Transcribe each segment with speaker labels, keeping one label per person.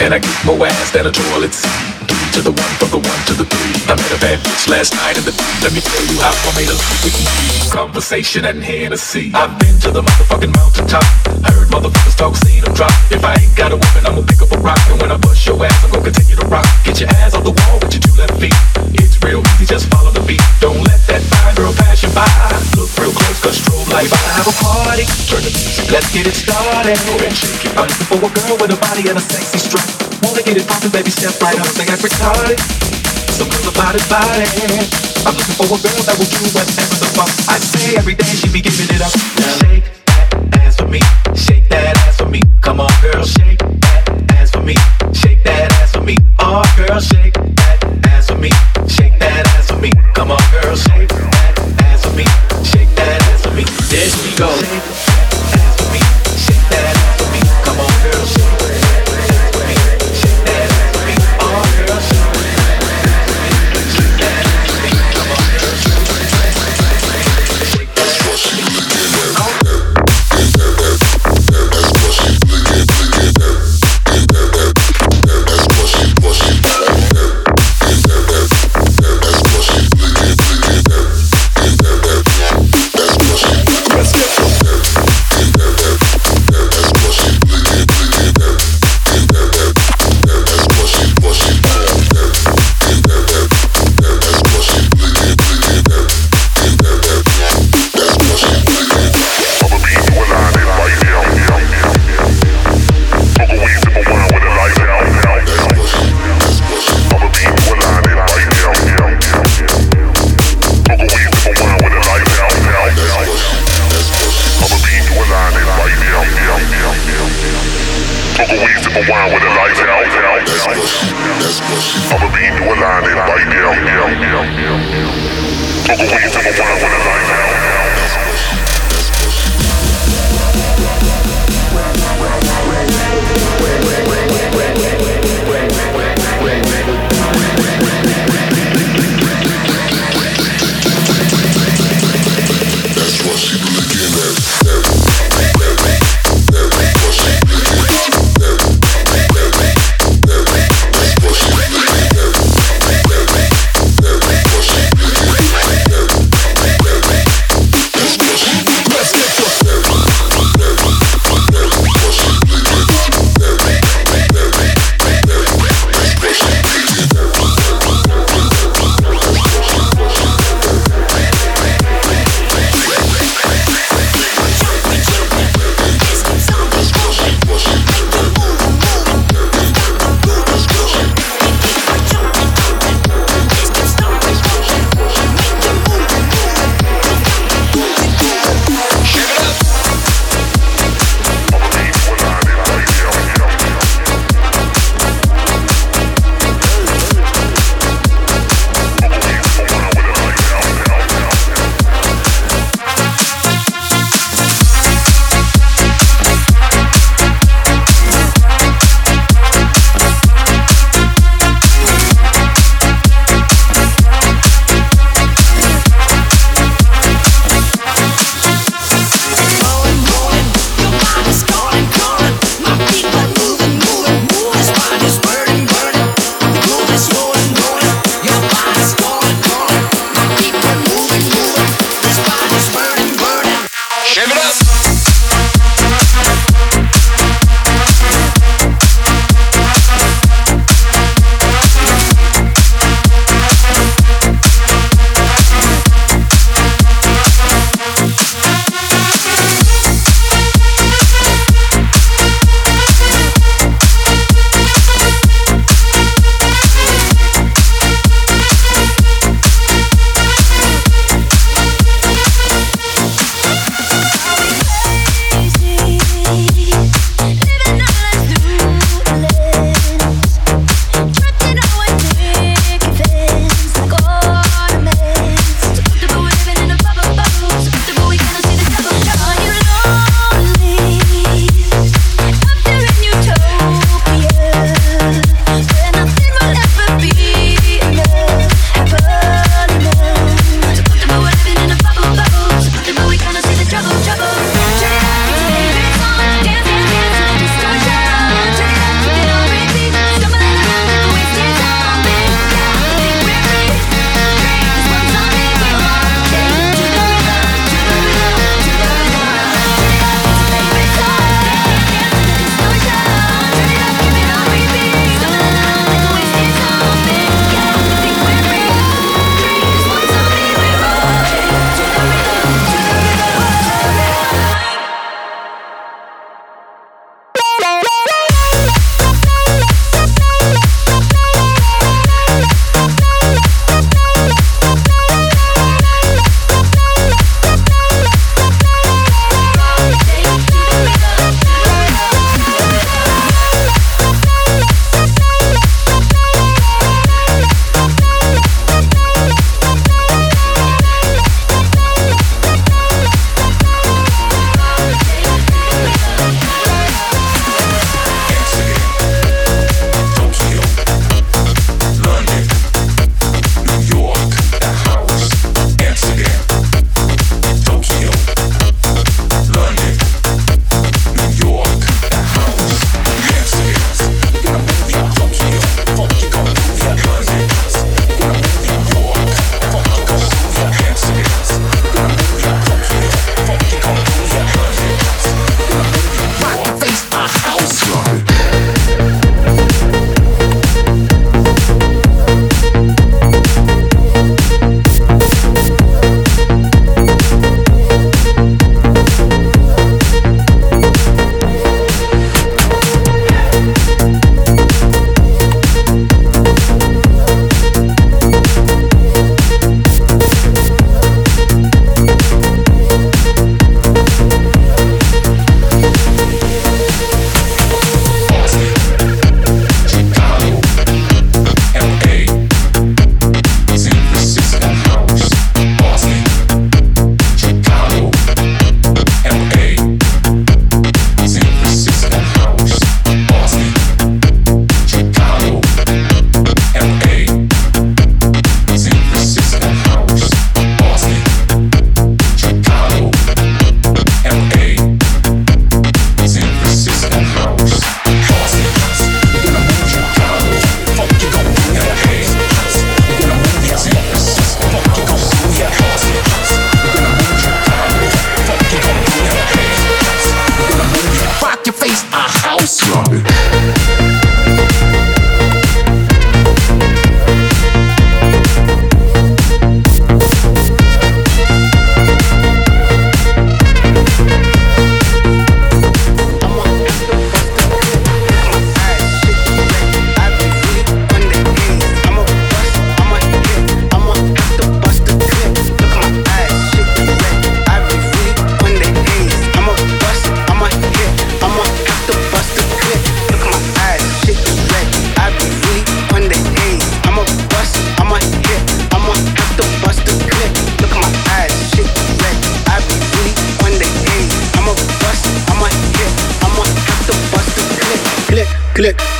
Speaker 1: And I get
Speaker 2: more ass than a toilet seat. Three to the one, from the one to the three. I met a bad bitch last night in the Let me tell you how I made a with Conversation and Hennessy. I've been to the motherfucking mountaintop. Heard motherfuckers talk, seen them drop. If I ain't got a woman, I'ma pick up a rock. And when I bust your ass, I'm gonna continue to rock. Get your ass off the wall with your two left feet. Let's get it started. It. I'm looking for a girl with a body and a sexy strut. Wanna get it poppin', baby, step right up. They got retarded. Some girls about it, body. I'm looking for a girl that will do whatever the fuck I say. Every day she be giving it up. Shake that ass for me. Shake that ass for me. Come on, girl, shake that ass for me. Shake that ass for me. Oh, girl, shake that ass for me. Shake that ass for me. Come on, girl, shake that ass for me. Shake that ass for me. There she goes.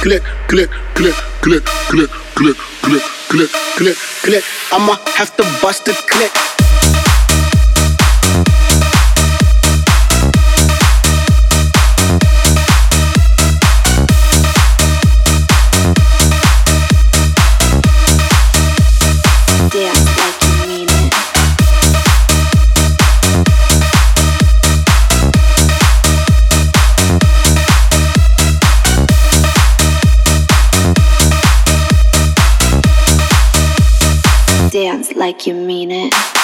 Speaker 3: Click, click, click, click, click, click, click, click, click, click. I'ma have to bust a click.
Speaker 4: Like you mean it.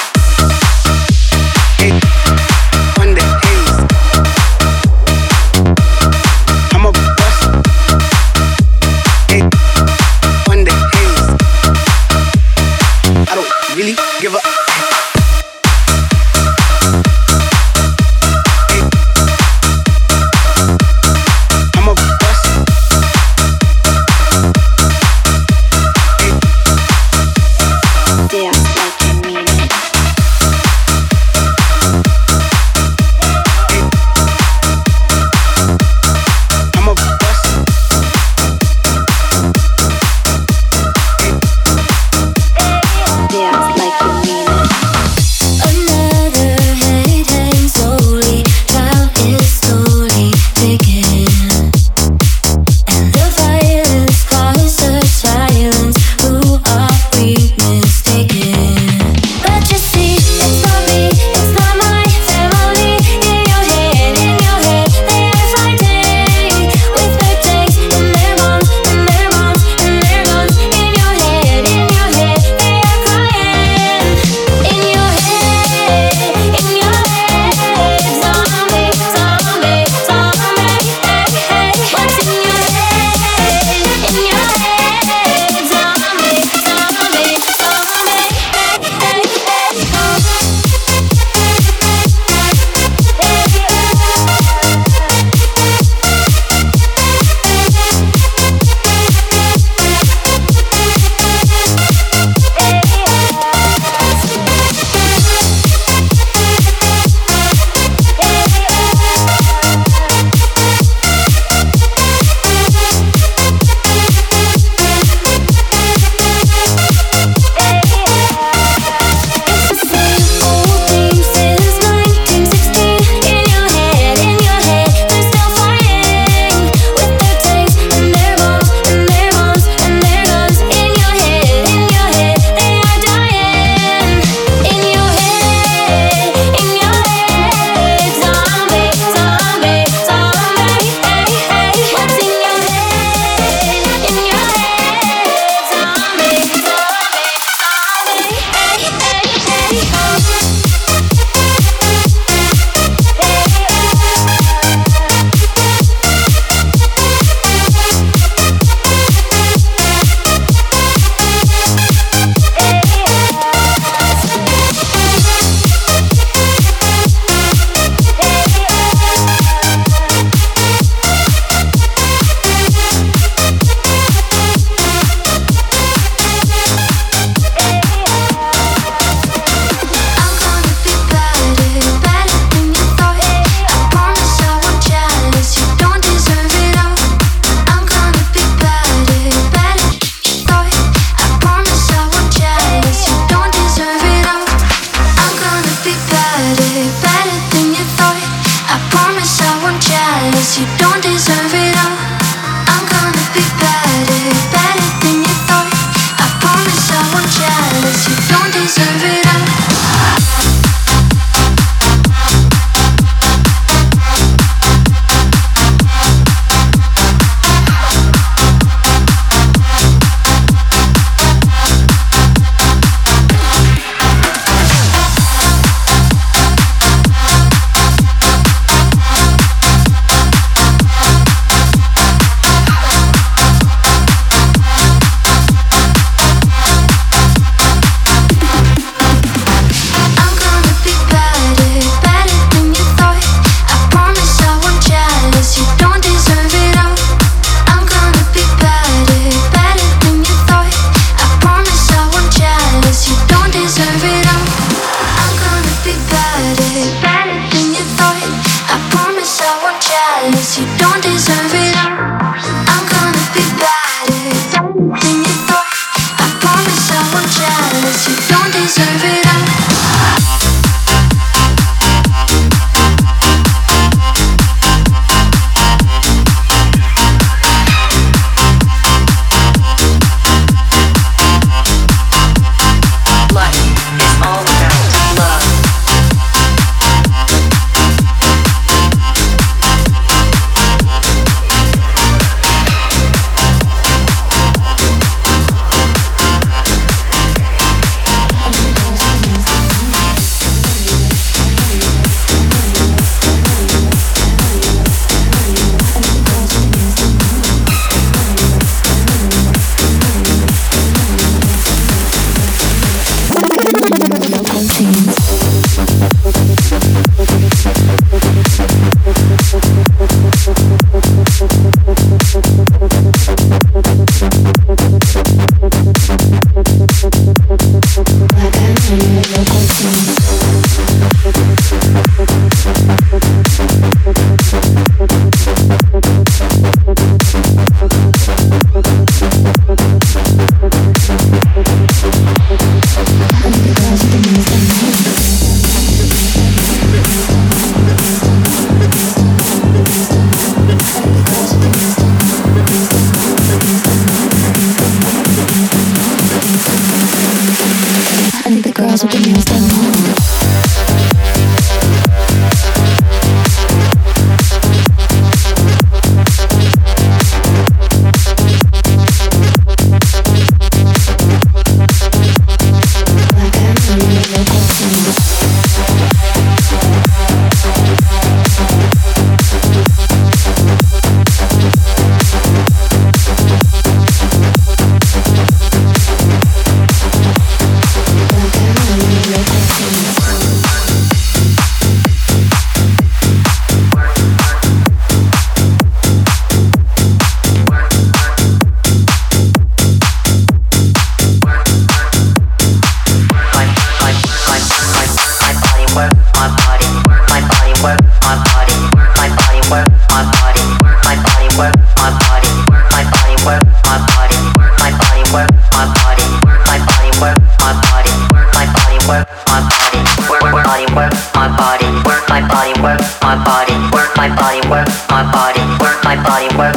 Speaker 5: my
Speaker 4: body, work my body, work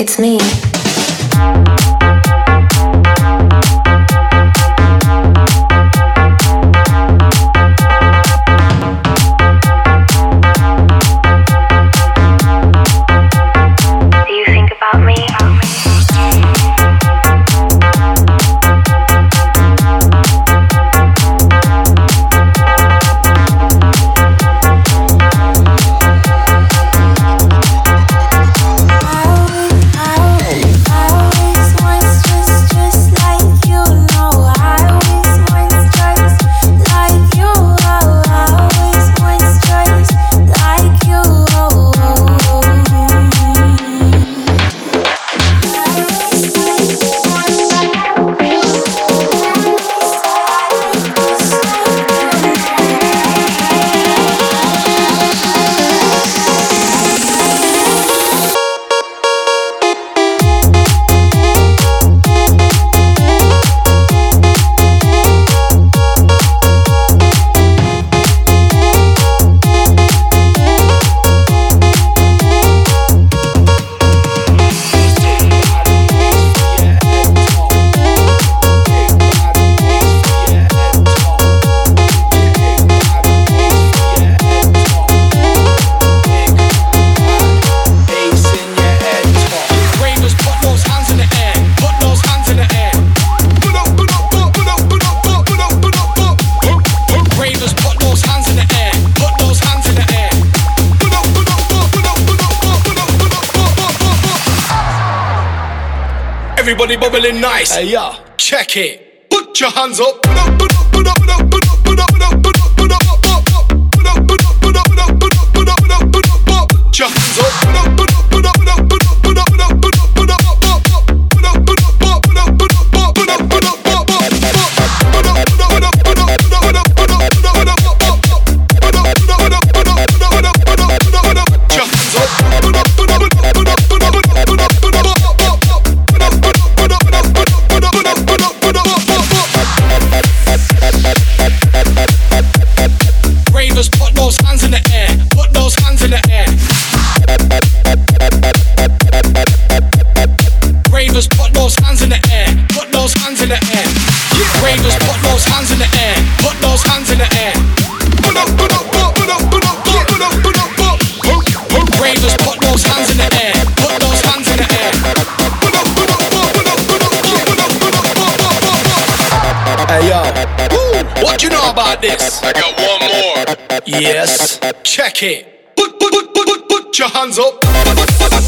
Speaker 4: It's me. Nice. Hey, yo, check it. Put your hands up. Yes. Check it. Put, put, put, put, put, put your hands up.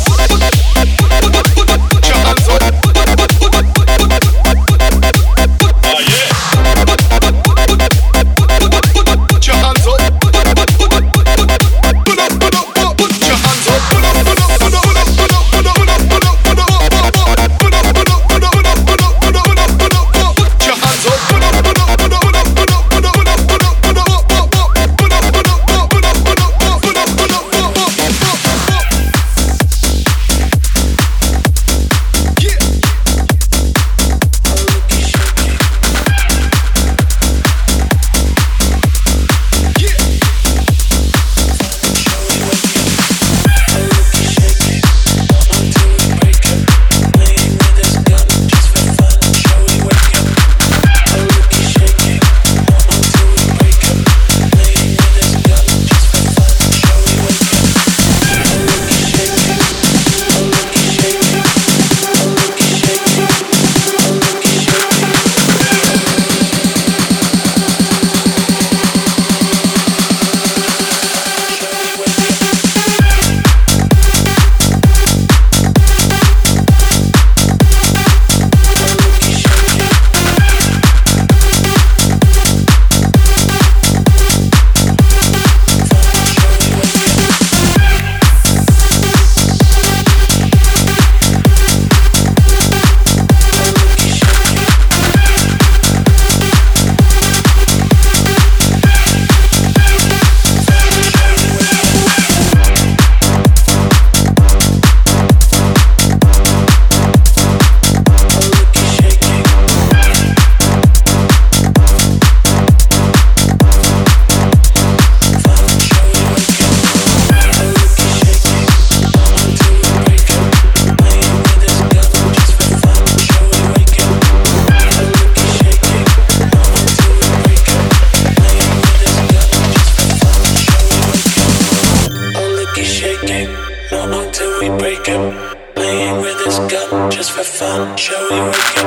Speaker 6: No one till we break up. Playing with his gun just for fun. Shall we wake up?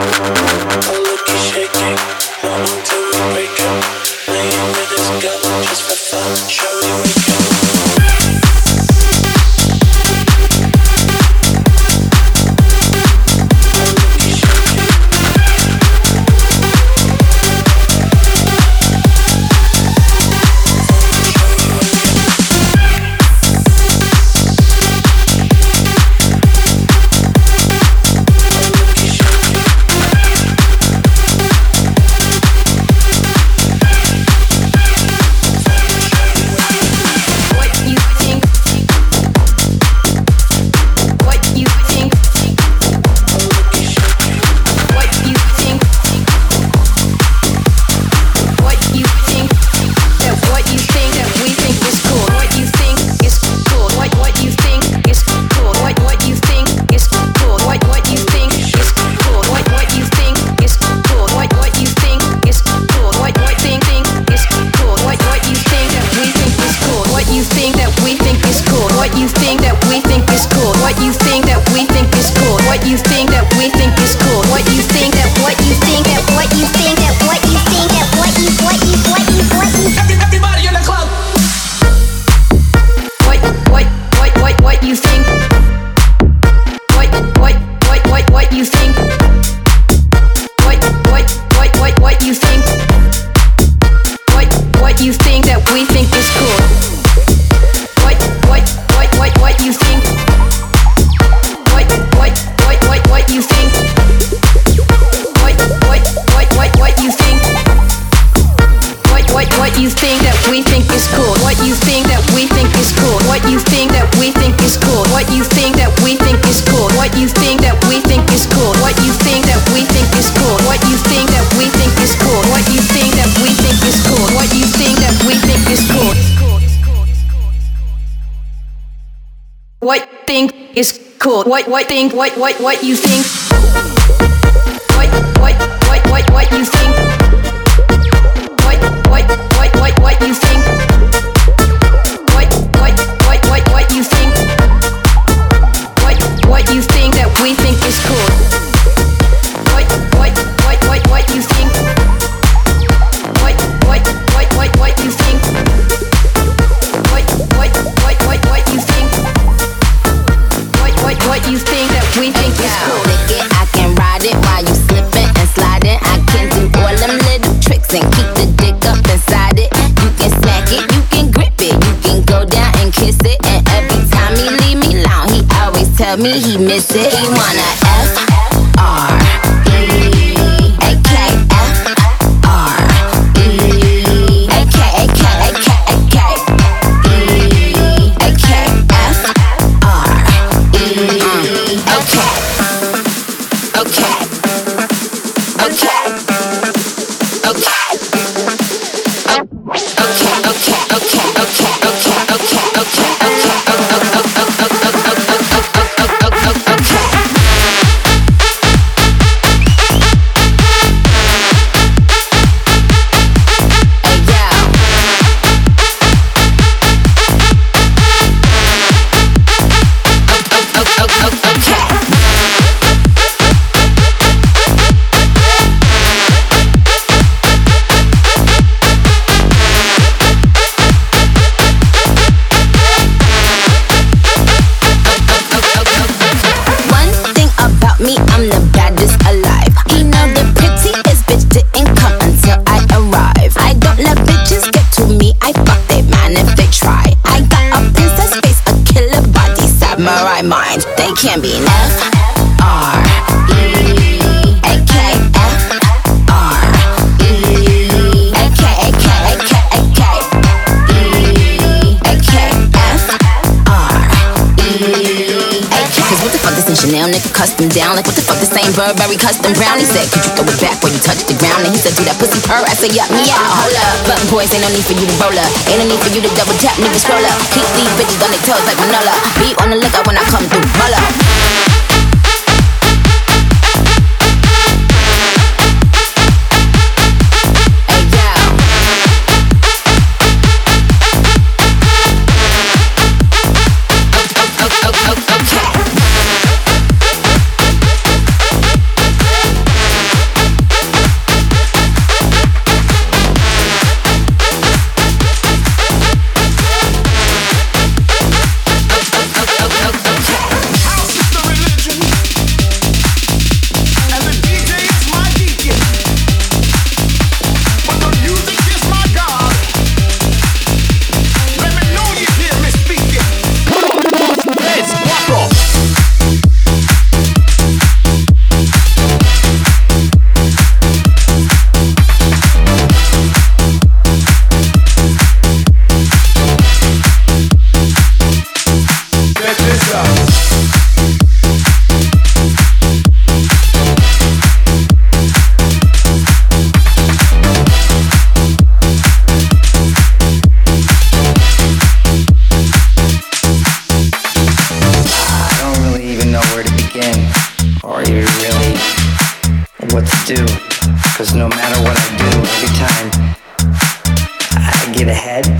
Speaker 6: Oh, look, he's shaking. No one till we break up. What what think what what what you think
Speaker 7: tell me he miss it. He wanna F It can be. Custom down. Like what the fuck this ain't Burberry custom brown. He said, could you throw it back when you touch the ground? And he said, do that pussy purr, I said, yup, me out, hold up. Button boys, ain't no need for you to roll up. Ain't no need for you to double tap, nigga scroll up. Keep these bitches on their toes like Manolo. Be on the lookout when I come through, roll
Speaker 8: get ahead,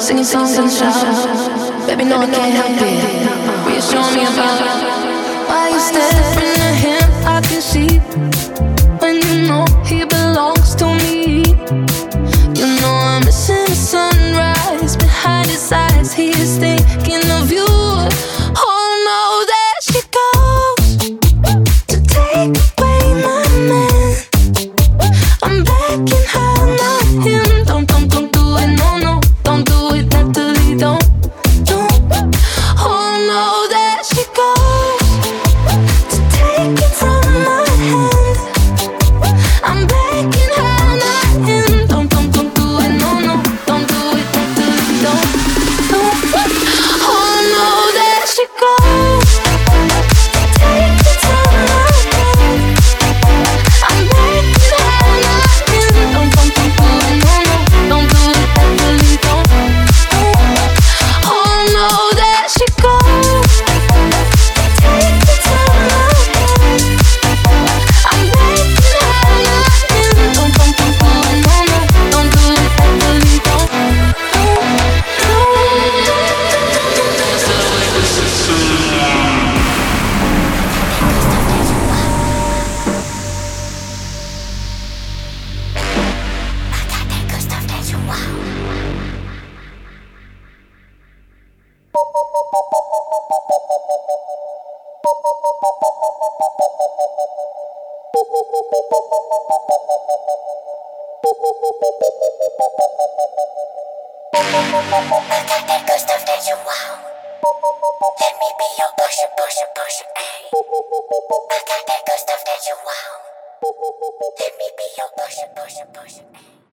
Speaker 9: singing songs and shout. Baby, no, I can't help it. Will you show me about why you staring at him? I can see when you know he belongs to me. You know I'm missing the sunrise behind his eyes. He is thinking of.